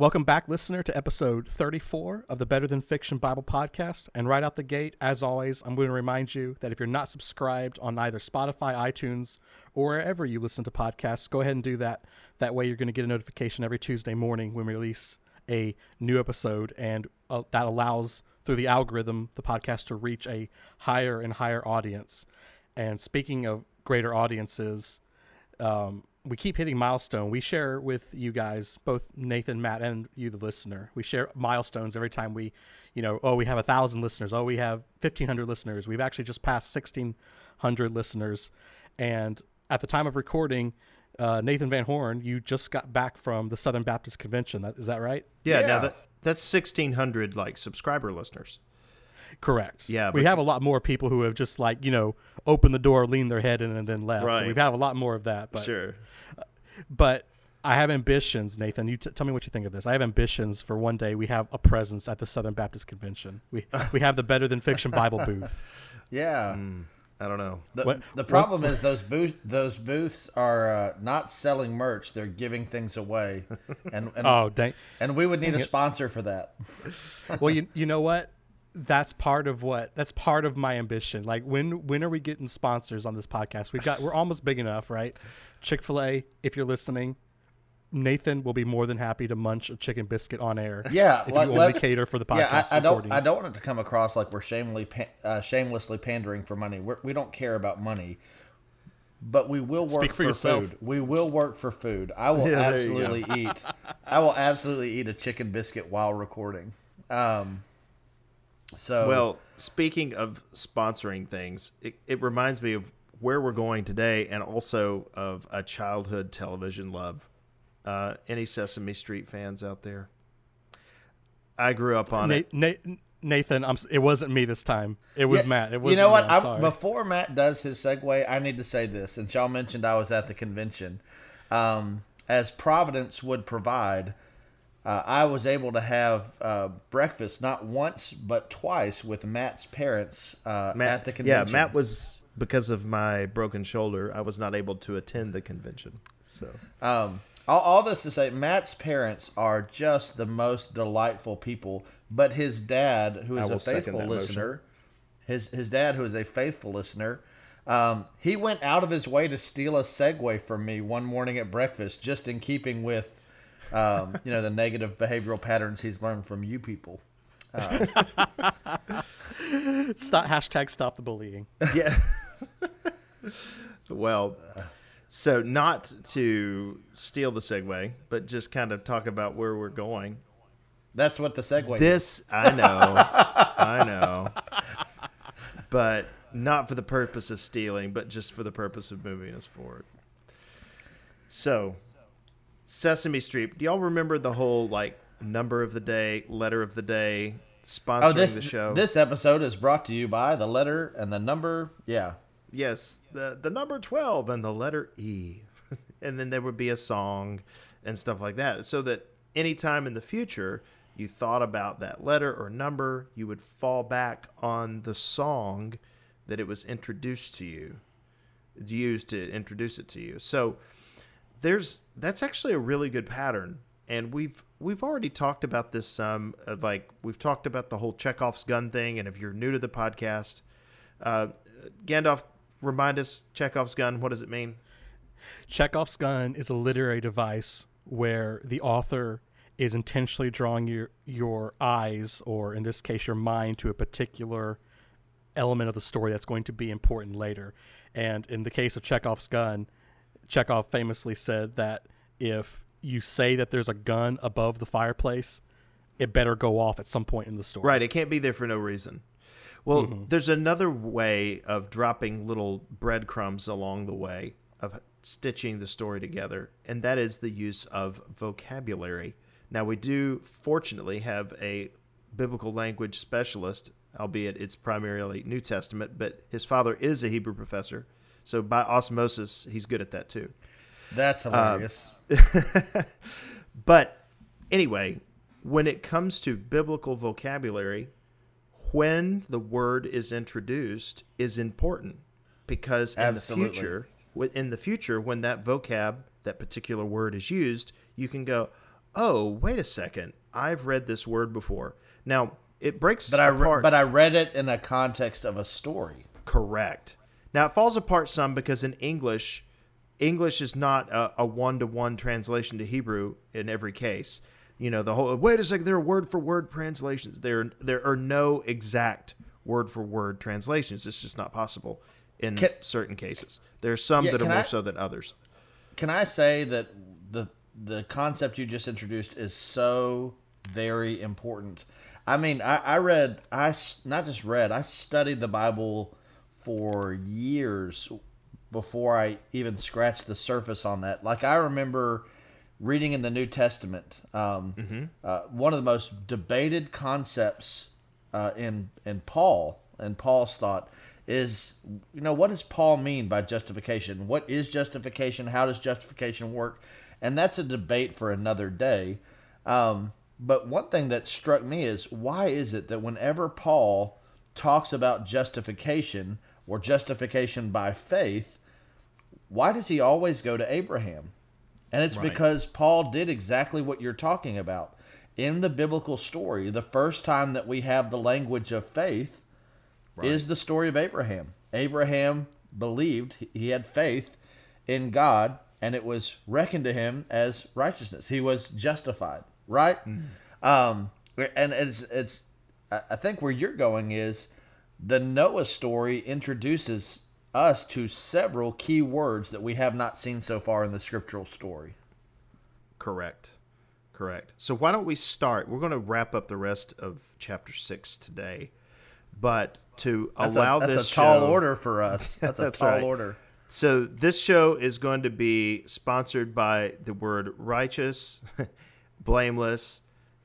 Welcome back, listener, to episode 34 of the Better Than Fiction Bible Podcast. And right out the gate, as always, I'm going to remind you that if you're not subscribed on either Spotify, iTunes, or wherever you listen to podcasts, go ahead and do that. That way, you're going to get a notification every Tuesday morning when we release a new episode, and uh, that allows, through the algorithm, the podcast to reach a higher and higher audience. And speaking of greater audiences, um, we keep hitting milestone. We share with you guys, both Nathan, Matt, and you, the listener. We share milestones every time we, you know, oh, we have a thousand listeners. Oh, we have fifteen hundred listeners. We've actually just passed sixteen hundred listeners, and at the time of recording, uh, Nathan Van Horn, you just got back from the Southern Baptist Convention. That is that right? Yeah. Yeah. Now that that's sixteen hundred like subscriber listeners. Correct. Yeah, we have a lot more people who have just like you know opened the door, leaned their head in, and then left. Right. We have a lot more of that. But sure. but I have ambitions, Nathan. You t- tell me what you think of this. I have ambitions for one day we have a presence at the Southern Baptist Convention. We we have the Better Than Fiction Bible booth. Yeah. I don't know. The, What- the problem is those booth those booths are uh, not selling merch; they're giving things away, and and, Oh, dang. and we would need a it. sponsor for that. Well, you you know what? That's part of what that's part of my ambition. Like when when are we getting sponsors on this podcast? We've got we're almost big enough, right? Chick Fil A, if you're listening, Nathan will be more than happy to munch a chicken biscuit on air. Yeah, if let- you only let- cater for the podcast. Yeah, I, I don't. I don't want it to come across like we're shamelessly pa- uh, shamelessly pandering for money. We're, we don't care about money, but we will work Speak for yourself. food. We will work for food. I will Yeah, there you go. absolutely eat. I will absolutely eat a chicken biscuit while recording. Um, so Well, speaking of sponsoring things, it, it reminds me of where we're going today and also of a childhood television love. Uh, any Sesame Street fans out there? I grew up on Na- it. Na- Nathan, I'm, it wasn't me this time. It was Yeah, Matt. It was you know what? I'm I, sorry. before Matt does his segue, I need to say this. And y'all mentioned I was at the convention. Um, as Providence would provide, uh, I was able to have uh, breakfast not once but twice with Matt's parents uh, Matt, at the convention. yeah. Matt was because of my broken shoulder. I was not able to attend the convention. So Um, all, all this to say, Matt's parents are just the most delightful people. But his dad, who is a faithful motion. listener, his his dad, who is a faithful listener, um, he went out of his way to steal a segue from me one morning at breakfast, just in keeping with, um, you know, the negative behavioral patterns he's learned from you people. stop hashtag stop the bullying. yeah. well, so not to steal the segue, but just kind of talk about where we're going. That's what the segue. is. This I know, I know, but not for the purpose of stealing, but just for the purpose of moving us forward. So, Sesame Street. Do y'all remember the whole like number of the day, letter of the day, oh, sponsoring Oh, this the show? this episode is brought to you by the letter and the number. Yeah, Yes, the the number twelve and the letter E, and then there would be a song and stuff like that. So that anytime in the future you thought about that letter or number, you would fall back on the song that it was introduced to you, used to introduce it to you. So there's that's actually a really good pattern, and we've we've already talked about this some. Uh, like we've talked about the whole Chekhov's gun thing, and if you're new to the podcast, uh, Gandalf, remind us Chekhov's gun. What does it mean? Chekhov's gun is a literary device where the author is intentionally drawing your your eyes, or in this case, your mind, to a particular element of the story that's going to be important later. And in the case of Chekhov's gun, Chekhov famously said that if you say that there's a gun above the fireplace, it better go off at some point in the story. Right, it can't be there for no reason. Well, Mm-hmm. there's another way of dropping little breadcrumbs along the way of stitching the story together, and that is the use of vocabulary. Now, we do fortunately have a biblical language specialist, albeit it's primarily New Testament, but his father is a Hebrew professor. So by osmosis, he's good at that too. that's um, hilarious. But anyway, when it comes to biblical vocabulary, when the word is introduced is important because in Absolutely. the future, in the future, when that vocab, that particular word is used, you can go, oh, wait a second, I've read this word before. Now it breaks But I re- but I read it in the context of a story. Correct. Now it falls apart some because in English, English is not a one to one translation to Hebrew in every case. You know, the whole wait a second, there are word for word translations. There there are no exact word for word translations. It's just not possible in Can- certain cases. There are some Yeah, that are more I- so than others. Can I say that the the concept you just introduced is so very important? I mean, I, I read, I not just read, I studied the Bible for years before I even scratched the surface on that. Like I remember reading in the New Testament, um, uh, one of the most debated concepts uh, in in Paul and Paul's thought is, you know, what does Paul mean by justification? What is justification? How does justification work? And that's a debate for another day. Um, but one thing that struck me is why is it that whenever Paul talks about justification or justification by faith, why does he always go to Abraham? And it's Right. because Paul did exactly what you're talking about. In the biblical story, the first time that we have the language of faith is the story of Abraham. Abraham believed, he had faith in God, and it was reckoned to him as righteousness. He was justified, right? Um, and it's it's. I think where you're going is the Noah story introduces us to several key words that we have not seen so far in the scriptural story. Correct. Correct. So why don't we start? We're going to wrap up the rest of chapter six today, but to That's allow a, that's this a tall show- order for us. That's a tall right. order. So this show is going to be sponsored by the word righteous, blameless,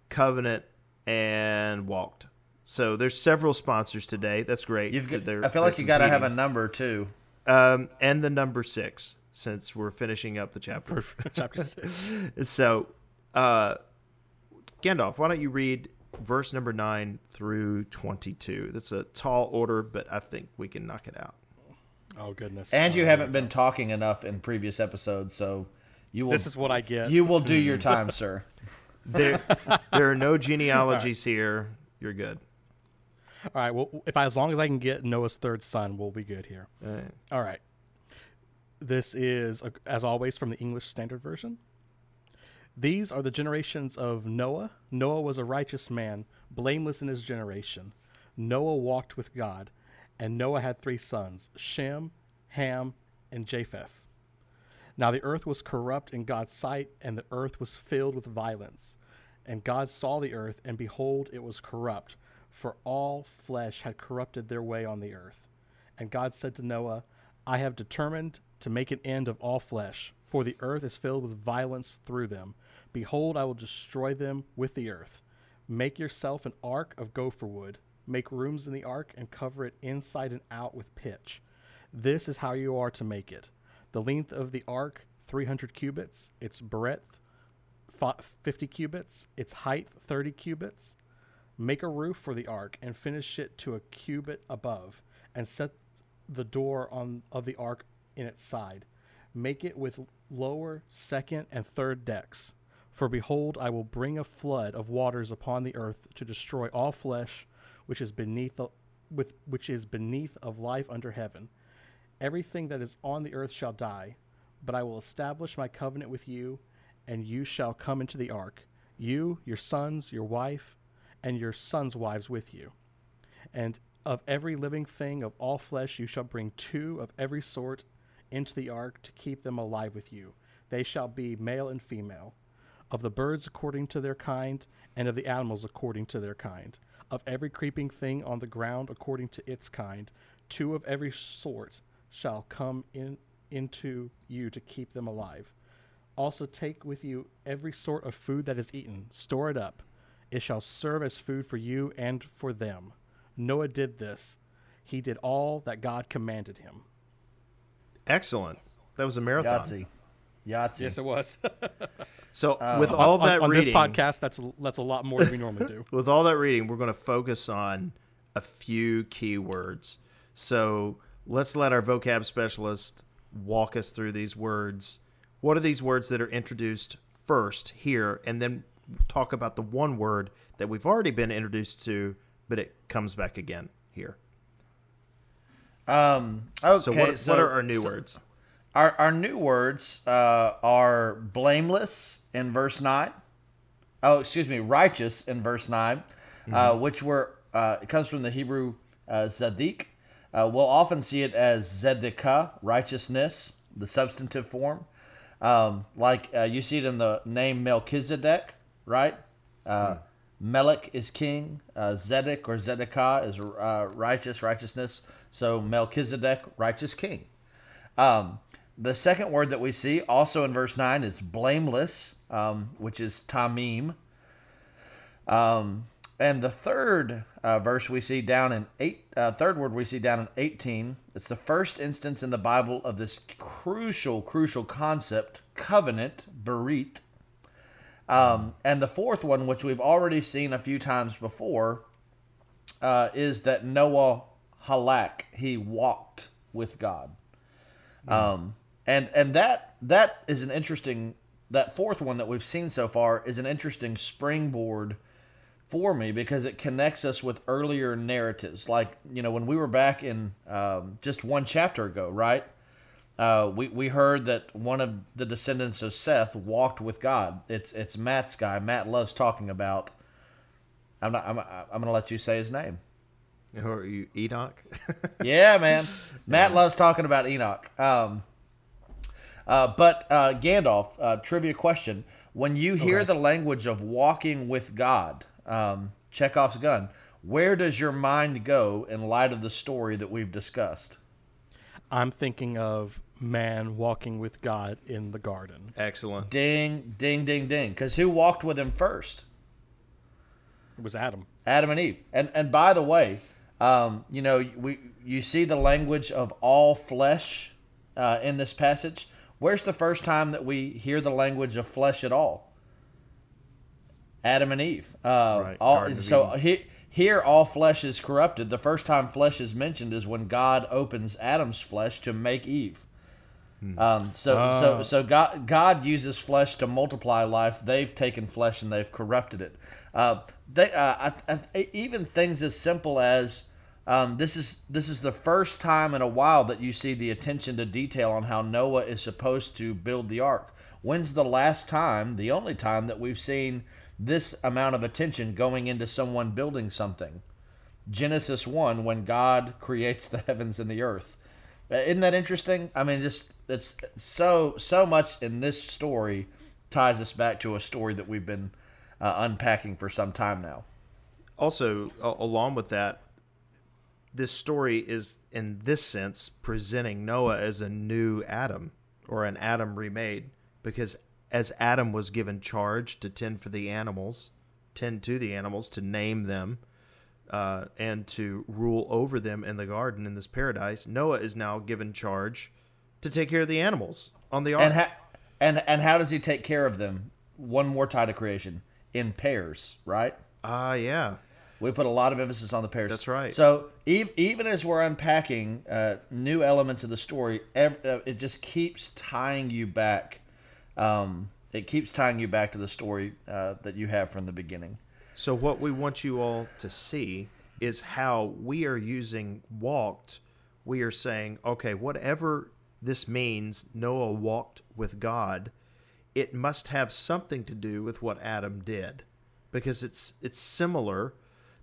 covenant, and walked. So there's several sponsors today. That's great. You've got, They're- I feel like you got to have a number too. um, and the number six since we're finishing up the chapter. Chapter six. So, uh, Gandalf, why don't you read verse number nine through twenty-two? That's a tall order, but I think we can knock it out. Oh goodness. And you haven't been talking enough in previous episodes, so you will. This is what I get. you will do your time, sir. There, there are no genealogies here. You're good. All right. Well, if I, as long as I can get Noah's third son, we'll be good here. Uh, All right. This is, uh, as always, from the English Standard Version. These are the generations of Noah. Noah was a righteous man, blameless in his generation. Noah walked with God, and Noah had three sons Shem, Ham, and Japheth. Now the earth was corrupt in God's sight, and the earth was filled with violence. And God saw the earth, and behold, it was corrupt, for all flesh had corrupted their way on the earth. And God said to Noah, I have determined to make an end of all flesh, for the earth is filled with violence through them. Behold, I will destroy them with the earth. Make yourself an ark of gopher wood. Make rooms in the ark and cover it inside and out with pitch. This is how you are to make it. The length of the ark, 300 cubits, its breadth, 50 cubits, its height, 30 cubits. Make a roof for the ark and finish it to a cubit above, and set the door on of the ark in its side. Make it with lower, second, and third decks. For behold, I will bring a flood of waters upon the earth to destroy all flesh, which is beneath the, with which is beneath of life under heaven. Everything that is on the earth shall die, but I will establish my covenant with you, and you shall come into the ark, you, your sons, your wife, and your sons' wives with you. And of every living thing of all flesh you shall bring two of every sort into the ark to keep them alive with you. They shall be male and female. Of the birds according to their kind, and of the animals according to their kind. Of every creeping thing on the ground according to its kind, two of every sort shall come in into you to keep them alive. Also take with you every sort of food that is eaten, store it up. It shall serve as food for you and for them. Noah did this. He did all that God commanded him. excellent. That was a marathon. Yahtzee. Yahtzee. Yes, it was. So uh, with all on, that on reading, this podcast, that's that's a lot more than we normally do. with all that reading, we're going to focus on a few key words. So let's let our vocab specialist walk us through these words. What are these words that are introduced first here, and then talk about the one word that we've already been introduced to, but it comes back again here. Um, okay, So, what, so what are our new so words? Our, our new words uh, are blameless in verse 9. Oh, excuse me, righteous in verse 9, uh, which were, uh, it comes from the Hebrew uh, zadik. Uh, we'll often see it as zedekah, righteousness, the substantive form. Um, like uh, you see it in the name Melchizedek, right? Uh, is king. Uh, Zedek or Zedekah is uh, righteous, righteousness. So Melchizedek, righteous king. Um, the second word that we see also in verse 9 is blameless, um, which is tamim. Um, and the third uh, verse we see down in eight, uh, third word we see down in 18, it's the first instance in the Bible of this crucial, crucial concept, covenant, berit. Um, and the fourth one, which we've already seen a few times before, uh, is that Noah halak, he walked with God. Um, and and that that is an interesting that fourth one that we've seen so far is an interesting springboard for me because it connects us with earlier narratives. Like you know when we were back in um, just one chapter ago, right? Uh, we we heard that one of the descendants of Seth walked with God. It's it's Matt's guy. Matt loves talking about. I'm not. I'm, I'm gonna let you say his name. Who are you, Enoch? Yeah, man. Matt loves talking about Enoch. Um, uh, but uh, Gandalf, uh, trivia question: When you hear the language of walking with God, um, Chekhov's gun, where does your mind go in light of the story that we've discussed? I'm thinking of man walking with God in the garden. Excellent. Ding, ding, ding, ding. Because who walked with him first? It was Adam. Adam and Eve. And and by the way, um, you know, we you see the language of all flesh uh, in this passage. Where's the first time that we hear the language of flesh at all? Adam and Eve. Uh, Right, all, so he, here, all flesh is corrupted. The first time flesh is mentioned is when God opens Adam's flesh to make Eve. Hmm. Um, so, Ah. so, so God, God uses flesh to multiply life. They've taken flesh and they've corrupted it. Uh, they, uh, I, I, even things as simple as um, this is this is the first time in a while that you see the attention to detail on how Noah is supposed to build the ark. When's the last time, the only time that we've seen this amount of attention going into someone building something? Genesis 1 when God creates the heavens and the earth. Uh, Isn't that interesting? I mean, just it's so so much in this story ties us back to a story that we've been uh, unpacking for some time now. Also, along with that, this story is, in this sense, presenting Noah as a new Adam or an Adam remade, because as Adam was given charge to tend for the animals, tend to the animals, to name them, uh, and to rule over them in the garden in this paradise, Noah is now given charge to take care of the animals on the ark. And ha- and and how does he take care of them? One more tie to creation in pairs, right? Ah, yeah. We put a lot of emphasis on the pairs. That's right. So e- even as we're unpacking uh, new elements of the story, ev- uh, it just keeps tying you back. Um, it keeps tying you back to the story uh, that you have from the beginning. So what we want you all to see is how we are using walked. We are saying, okay, whatever this means, Noah walked with God. It must have something to do with what Adam did, because it's it's similar.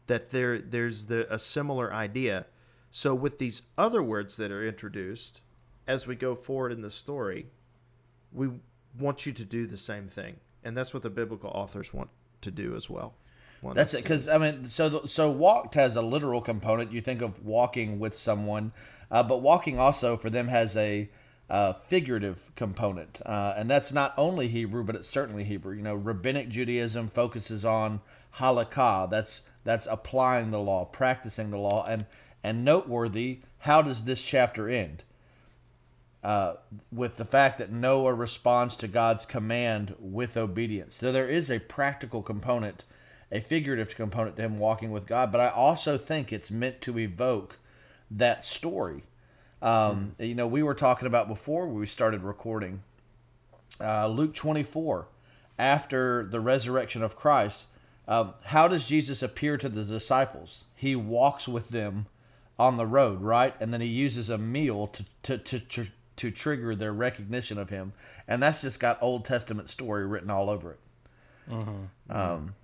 That there there's the a similar idea. So with these other words that are introduced as we go forward in the story, we want you to do the same thing, and that's what the biblical authors want to do as well. Want That's it. Because I mean, so the, so walked has a literal component. You think of walking with someone, uh, but walking also for them has a uh, figurative component, uh, and that's not only Hebrew, but it's certainly Hebrew. You know, rabbinic Judaism focuses on halakha. That's that's applying the law, practicing the law, and and noteworthy. How does this chapter end? uh, with the fact that Noah responds to God's command with obedience. So there is a practical component, a figurative component to him walking with God, but I also think it's meant to evoke that story. Um, You know, we were talking about before we started recording uh, Luke 24 after the resurrection of Christ, um, how does Jesus appear to the disciples? He walks with them on the road, right? And then he uses a meal to to to, to, to trigger their recognition of him, and that's just got Old Testament story written all over it. Um,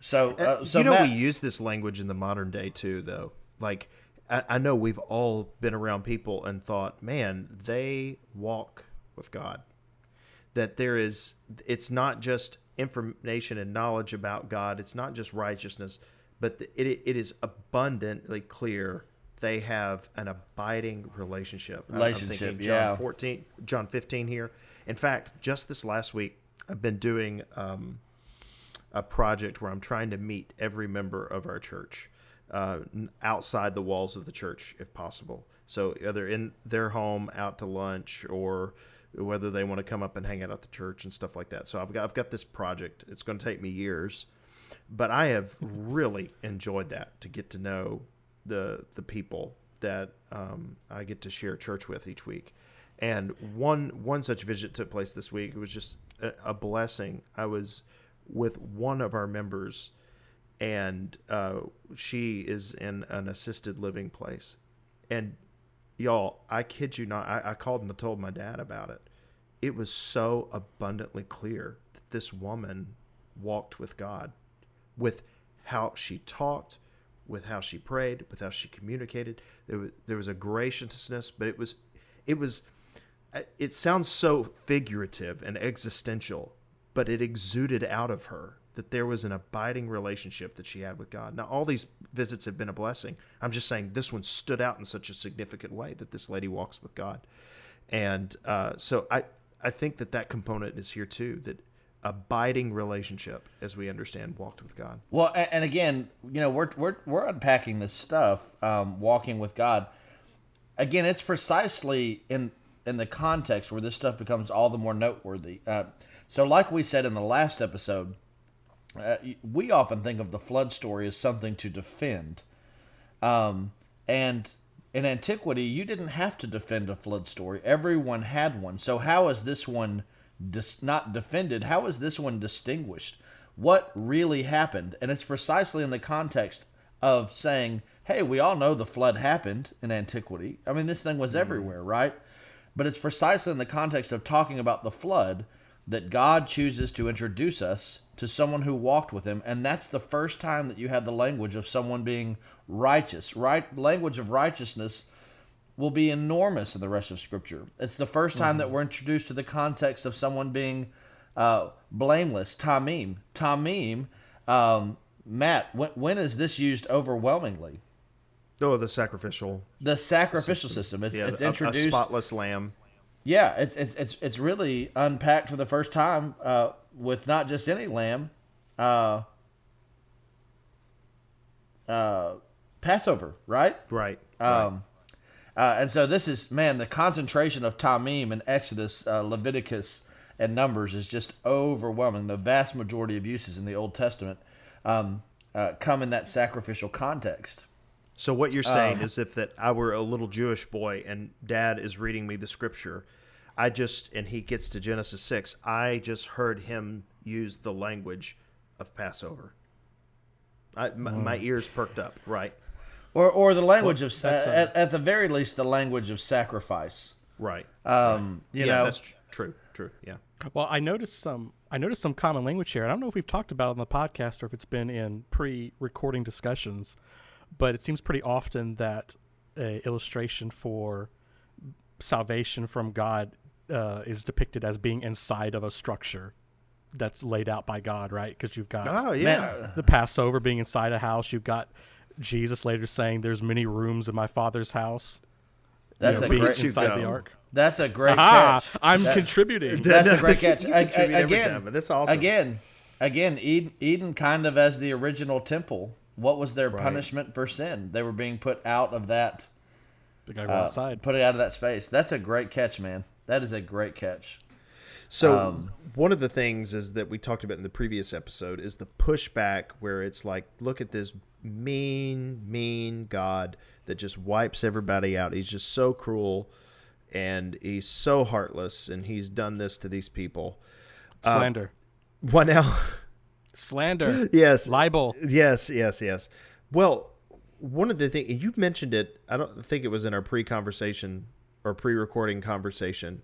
so, uh, so you know, Matt- we use this language in the modern day too, though. Like, I, I know we've all been around people and thought, man, they walk with God. That there is, it's not just information and knowledge about God. It's not just righteousness, but the, it, it is abundantly clear they have an abiding relationship. Relationship, thinking yeah. John 14, John 15 here. In fact, just this last week, I've been doing um, a project where I'm trying to meet every member of our church uh, outside the walls of the church, if possible. So either in their home, out to lunch, or whether they want to come up and hang out at the church and stuff like that. So I've got I've got this project. It's going to take me years, but I have really enjoyed that to get to know the the people that um, I get to share church with each week. And one one such visit took place this week. It was just a, a blessing. I was with one of our members, and uh, she is in an assisted living place. And y'all, I kid you not, I, I called and told my dad about it. It was so abundantly clear that this woman walked with God, with how she talked, with how she prayed, with how she communicated. There was there was a graciousness, but it was it was it sounds so figurative and existential, but it exuded out of her that there was an abiding relationship that she had with God. Now, all these visits have been a blessing. I'm just saying this one stood out in such a significant way that this lady walks with God, and uh, so I I think that that component is here too. That abiding relationship, as we understand, walked with God. Well, and, again, you know, we're we're we're unpacking this stuff, um, walking with God. Again, it's precisely in in the context where this stuff becomes all the more noteworthy. Uh, so, like we said in the last episode, uh, we often think of the flood story as something to defend, um, and in antiquity, you didn't have to defend a flood story; everyone had one. So, how is this one dis- not defended? How is this one distinguished? What really happened? And it's precisely in the context of saying, "Hey, we all know the flood happened in antiquity. I mean, this thing was everywhere, right?" But it's precisely in the context of talking about the flood that God chooses to introduce us to someone who walked with him. And that's the first time that you have the language of someone being righteous. Right language of righteousness will be enormous in the rest of Scripture. It's the first time that we're introduced to the context of someone being uh, blameless. Tamim. Tamim. Um, Matt, when, when is this used overwhelmingly? Oh, the sacrificial. The sacrificial system. It's, Yeah, it's a- a, spotless lamb. Yeah, it's it's it's it's really unpacked for the first time uh, with not just any lamb, uh, uh, Passover, right? Right. Um, uh, and so this is man, the concentration of Tamim in Exodus, uh, Leviticus, and Numbers is just overwhelming. The vast majority of uses in the Old Testament um, uh, come in that sacrificial context. So what you're saying is if that I were a little Jewish boy and dad is reading me the scripture, I just and he gets to Genesis 6, I just heard him use the language of Passover. I, my, my ears perked up, right? Or, or the language of that's a- at, at the very least the language of sacrifice. Right. Um, you yeah, know, that's tr- true. True. Yeah. Well, I noticed some. I noticed some common language here. I don't know if we've talked about it on the podcast or if it's been in pre-recording discussions, but it seems pretty often that a illustration for salvation from God uh, is depicted as being inside of a structure that's laid out by God, right? Because you've got Oh, yeah. Man, the Passover being inside a house. You've got Jesus later saying, "There's many rooms in my Father's house." that's you a know, being great inside the ark. that's a great Ah, catch. I'm That- contributing. That's a great catch. you A- contribute a- every again, time, but that's awesome. Again, again, Eden, Eden kind of as the original temple. What was their Right. punishment for sin? They were being put out of that, the guy go uh, outside. put it out of that space. That's a great catch, man. That is a great catch. So Um, one of the things is that we talked about in the previous episode is the pushback where it's like, look at this mean, mean God that just wipes everybody out. He's just so cruel and he's so heartless and he's done this to these people. Slander. What now? Slander. yes. Libel. Yes, yes, yes. Well, one of the things you mentioned it, I don't think it was in our pre-conversation or pre-recording conversation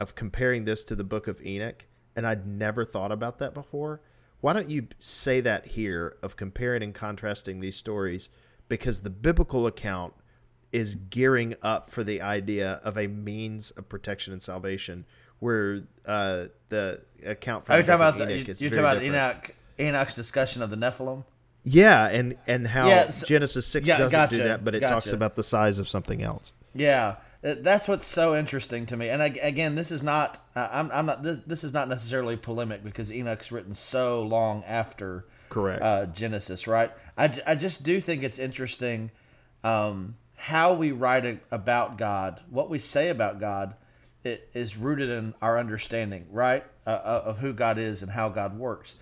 of comparing this to the Book of Enoch, and I'd never thought about that before. Why don't you say that here of comparing and contrasting these stories because the biblical account is gearing up for the idea of a means of protection and salvation, where uh, the account Are from you the talking about of the, Enoch you, is you're very talking about different. Enoch Enoch's discussion of the Nephilim? Yeah, and and how Yeah, so- Genesis six yeah, doesn't do that, but it talks about the size of something else. Yeah, that's what's so interesting to me. And ag- again, this is not uh, I'm, I'm not this this is not necessarily polemic because Enoch's written so long after Correct. uh, Genesis, right? I, I just do think it's interesting um, how we write a, about God, what we say about God, it is rooted in our understanding, right, uh, uh, of who God is and how God works.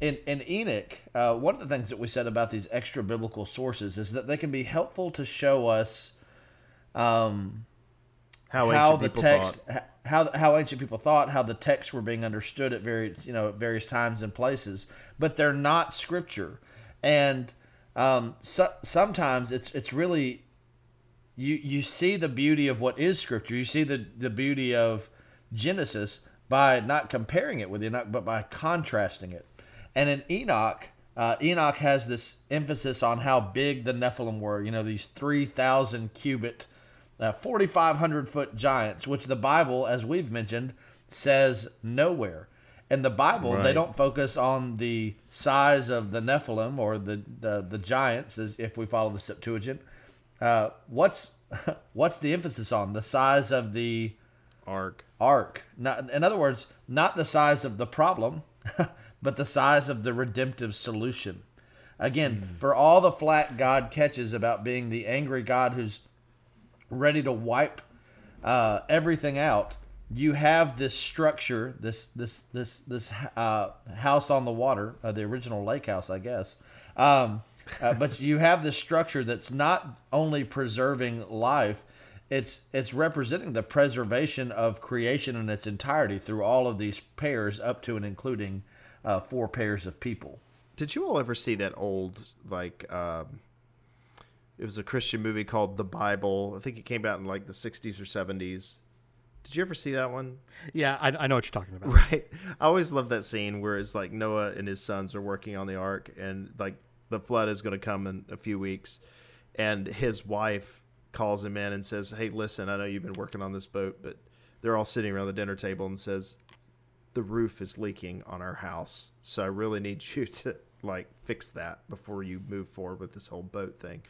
In, in Enoch, uh, one of the things that we said about these extra biblical sources is that they can be helpful to show us um, how how ancient the people text thought. how how ancient people thought how the texts were being understood at very you know at various times and places but they're not scripture. And um, so, sometimes it's it's really you you see the beauty of what is scripture. You see the the beauty of genesis by not comparing it with enoch but by contrasting it and in enoch uh, enoch has this emphasis on how big the nephilim were you know these 3000 cubit uh, 4,500 foot giants, which the Bible, as we've mentioned, says nowhere. In the Bible, they don't focus on the size of the Nephilim or the, the, the giants, as if we follow the Septuagint. Uh, what's what's the emphasis on? The size of the Ark. ark. Not, in other words, not the size of the problem, but the size of the redemptive solution. Again, for all the flack God catches about being the angry God who's ready to wipe uh, everything out, you have this structure, this this this this uh, house on the water, uh, the original lake house, I guess. Um, uh, but you have this structure that's not only preserving life, it's it's representing the preservation of creation in its entirety through all of these pairs, up to and including uh, four pairs of people. Did you all ever see that old like? Um, it was a Christian movie called The Bible. I think it came out in like the '60s or '70s. Did you ever see that one? Yeah, I, I know what you're talking about. Right. I always love that scene where it's like Noah and his sons are working on the ark, and like the flood is going to come in a few weeks, and his wife calls him in and says, "Hey, listen, I know you've been working on this boat, but they're all sitting around the dinner table and says the roof is leaking on our house, so I really need you to like fix that before you move forward with this whole boat thing."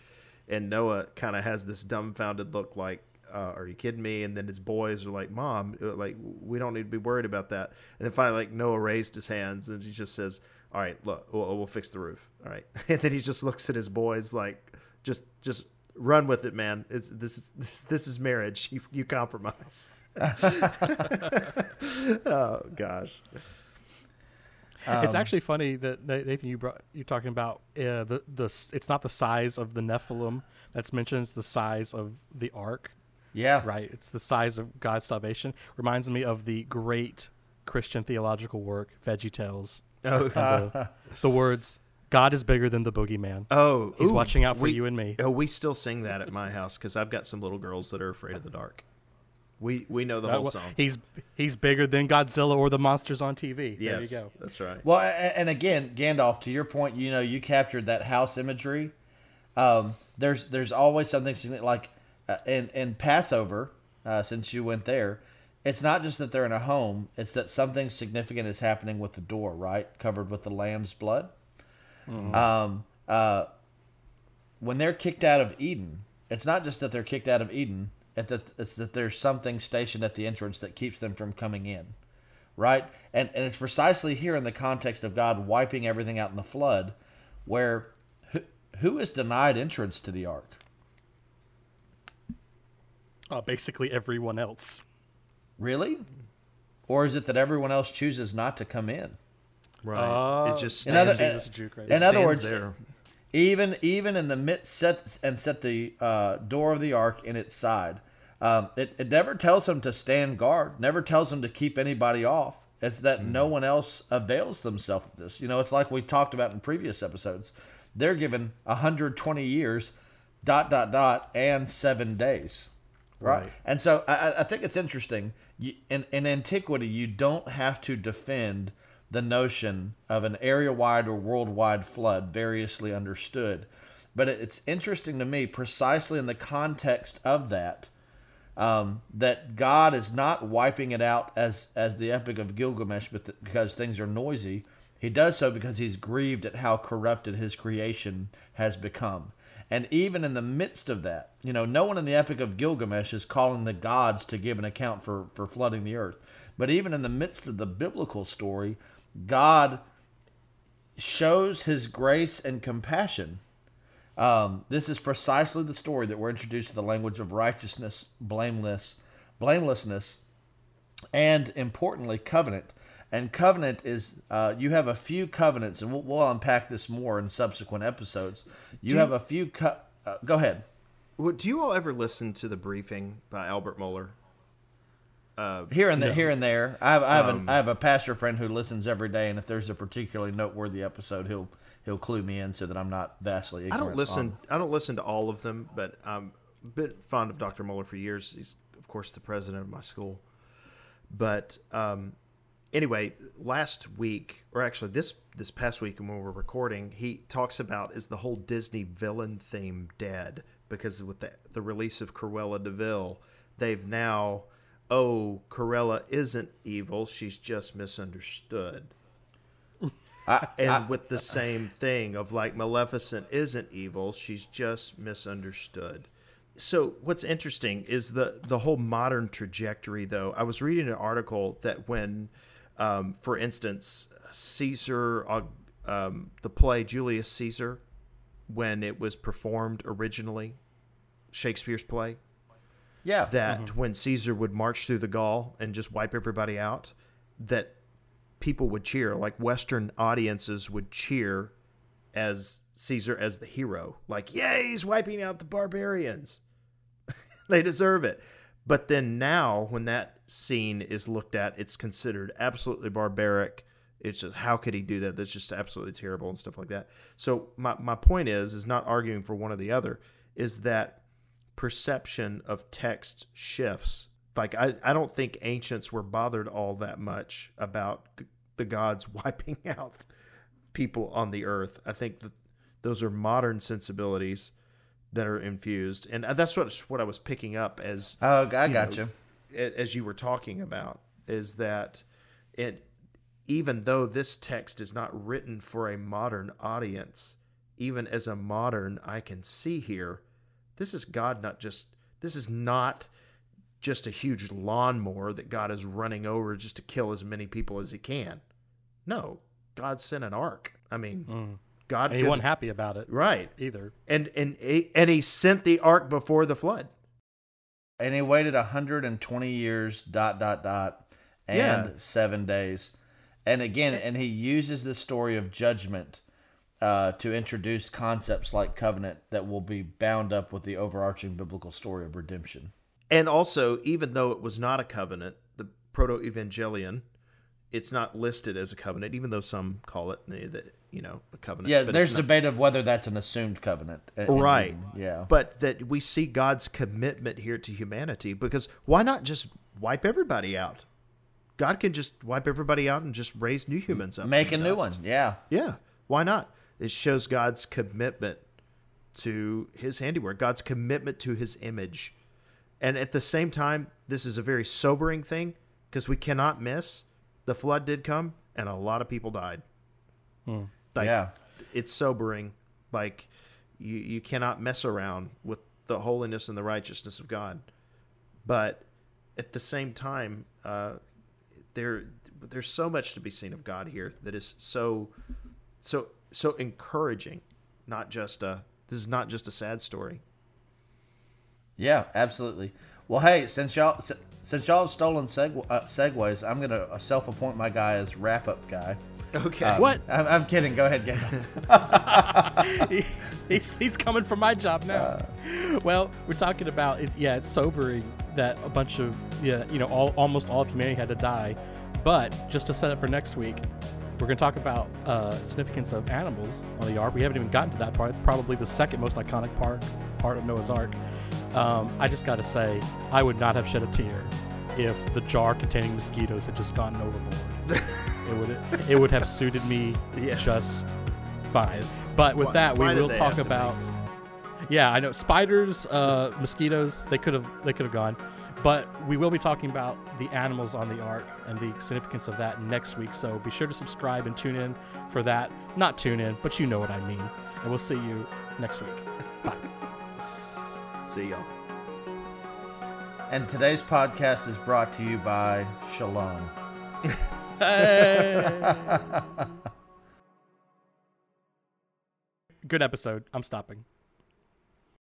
And Noah kind of has this dumbfounded look, like, uh, "Are you kidding me?" And then his boys are like, "Mom, uh, like we don't need to be worried about that." And then finally, like Noah raised his hands and he just says, "All right, look, we'll, we'll fix the roof." All right, and then he just looks at his boys like, "Just, just run with it, man. It's this is this, this is marriage. You you compromise." oh gosh. it's actually funny that Na- Nathan, you brought you're talking about uh, the the it's not the size of the Nephilim that's mentioned; it's the size of the ark. Yeah, Right. It's the size of God's salvation. Reminds me of the great Christian theological work, Veggie Tales. Oh, the, the words, God is bigger than the boogeyman. oh, He's ooh, watching out for we- you and me. Oh, we still sing that at my house because I've got some little girls that are afraid of the dark. We we know the Uh, whole song. He's he's bigger than Godzilla or the monsters on TV. yes, There you go. that's right. Well, a- a- and again, Gandalf, to your point, you know, you captured that house imagery. Um, there's there's always something significant, like uh, in in Passover, uh, since you went there. It's not just that they're in a home; it's that something significant is happening with the door, right, covered with the lamb's blood. Um, uh, when they're kicked out of Eden, it's not just that they're kicked out of Eden; it's that it's that there's something stationed at the entrance that keeps them from coming in right? And and it's precisely here in the context of God wiping everything out in the flood, where who, who is denied entrance to the ark? Uh, basically everyone else. Really? Or is it that everyone else chooses not to come in? Right. Uh, it just in other- stands, Jesus, a juke, in other words, there. Even even in the midst set and set the uh, door of the ark in its side. Um, it, it never tells him to stand guard. Never tells him to keep anybody off. It's that no one else avails themselves of this. You know, it's like we talked about in previous episodes. They're given 120 years, dot dot dot, and seven days, right? Right. And so I, I think it's interesting. You, in, in antiquity, you don't have to defend the notion of an area-wide or worldwide flood, variously understood. But it's interesting to me, precisely in the context of that, um, that God is not wiping it out as as the Epic of Gilgamesh, but because things are noisy. He does so because he's grieved at how corrupted his creation has become. And even in the midst of that, you know, no one in the Epic of Gilgamesh is calling the gods to give an account for, for flooding the earth. But even in the midst of the biblical story, God shows his grace and compassion um, this is precisely the story that we're introduced to the language of righteousness, blameless, blamelessness, and importantly, covenant. And covenant is uh, you have a few covenants, and we'll, we'll unpack this more in subsequent episodes. You you- have a few. Co- uh, go ahead. Do you all ever listen to the briefing by Albert Mohler? Here and the, here and there. I have I have, Um, a, I have a pastor friend who listens every day, and if there's a particularly noteworthy episode, he'll he'll clue me in so that I'm not vastly Ignorant I don't listen. on- I don't listen to all of them, but I'm a bit fond of Dr. Mohler for years. He's of course the president of my school. But um, anyway, last week, or actually this this past week, when we were recording, he talks about is the whole Disney villain theme dead because with the the release of Cruella de Vil, they've now oh Cruella isn't evil, she's just misunderstood and with the same thing of like Maleficent isn't evil, she's just misunderstood. So what's interesting is the the whole modern trajectory though. I was reading an article that when um, for instance Caesar uh, um, the play Julius Caesar when it was performed originally Shakespeare's play Yeah. that when Caesar would march through the Gaul and just wipe everybody out, that people would cheer, like Western audiences would cheer as Caesar as the hero. Like, yay, he's wiping out the barbarians. they deserve it. But then now, when that scene is looked at, it's considered absolutely barbaric. It's just how could he do that? That's just absolutely terrible and stuff like that. So my, my point is is not arguing for one or the other, is that perception of text shifts. Like I, I don't think ancients were bothered all that much about g- the gods wiping out people on the earth. I think that those are modern sensibilities that are infused, and uh, that's what what I was picking up as oh, I you got you. as you were talking about is that it even though this text is not written for a modern audience even as a modern i can see here this is god not just this is not just a huge lawnmower that god is running over just to kill as many people as he can no god sent an ark i mean god And he wasn't happy about it right either. and and and he sent the ark before the flood And he waited 120 years, dot, dot, dot, and Yeah. seven days. And again, and he uses the story of judgment uh, to introduce concepts like covenant that will be bound up with the overarching biblical story of redemption. And also, even though it was not a covenant, the proto evangelion, it's not listed as a covenant, even though some call it that you know a covenant. Yeah, but there's debate of whether that's an assumed covenant. uh, in- right. Yeah. but that we see God's commitment here to humanity because why not just wipe everybody out? God can just wipe everybody out and just raise new humans up. Make a new one. Yeah. Yeah, why not? It shows God's commitment to his handiwork, God's commitment to his image. And at the same time, this is a very sobering thing because we cannot miss the flood did come and a lot of people died. Like, Yeah. It's sobering. Like, you, you cannot mess around with the holiness and the righteousness of God. But at the same time, uh, there there's so much to be seen of God here that is so so so encouraging. Not just a this is not just a sad story. Yeah, absolutely. Well, hey, since y'all since y'all have stolen seg- uh, segues, I'm gonna self-appoint my guy as wrap-up guy. Okay. Um, What? I'm, I'm kidding. Go ahead, Gabe. He- he's, he's coming for my job now. well, we're talking about it. Yeah, it's sobering that a bunch of yeah, you know, all almost all of humanity had to die. But just to set up for next week, we're going to talk about uh, significance of animals on the ark. We haven't even gotten to that part. It's probably the second most iconic part part of Noah's Ark. Um, I just got to say, I would not have shed a tear if the jar containing mosquitoes had just gotten overboard. it would it would have suited me Yes. just fine. Yes. But with Why- that, we will talk about. Yeah, I know spiders, uh, mosquitoes. They could have they could have gone, but we will be talking about the animals on the ark and the significance of that next week. So be sure to subscribe and tune in for that. Not tune in, but you know what I mean. And we'll see you next week. See y'all. And today's podcast is brought to you by Shalom. Good episode. I'm stopping.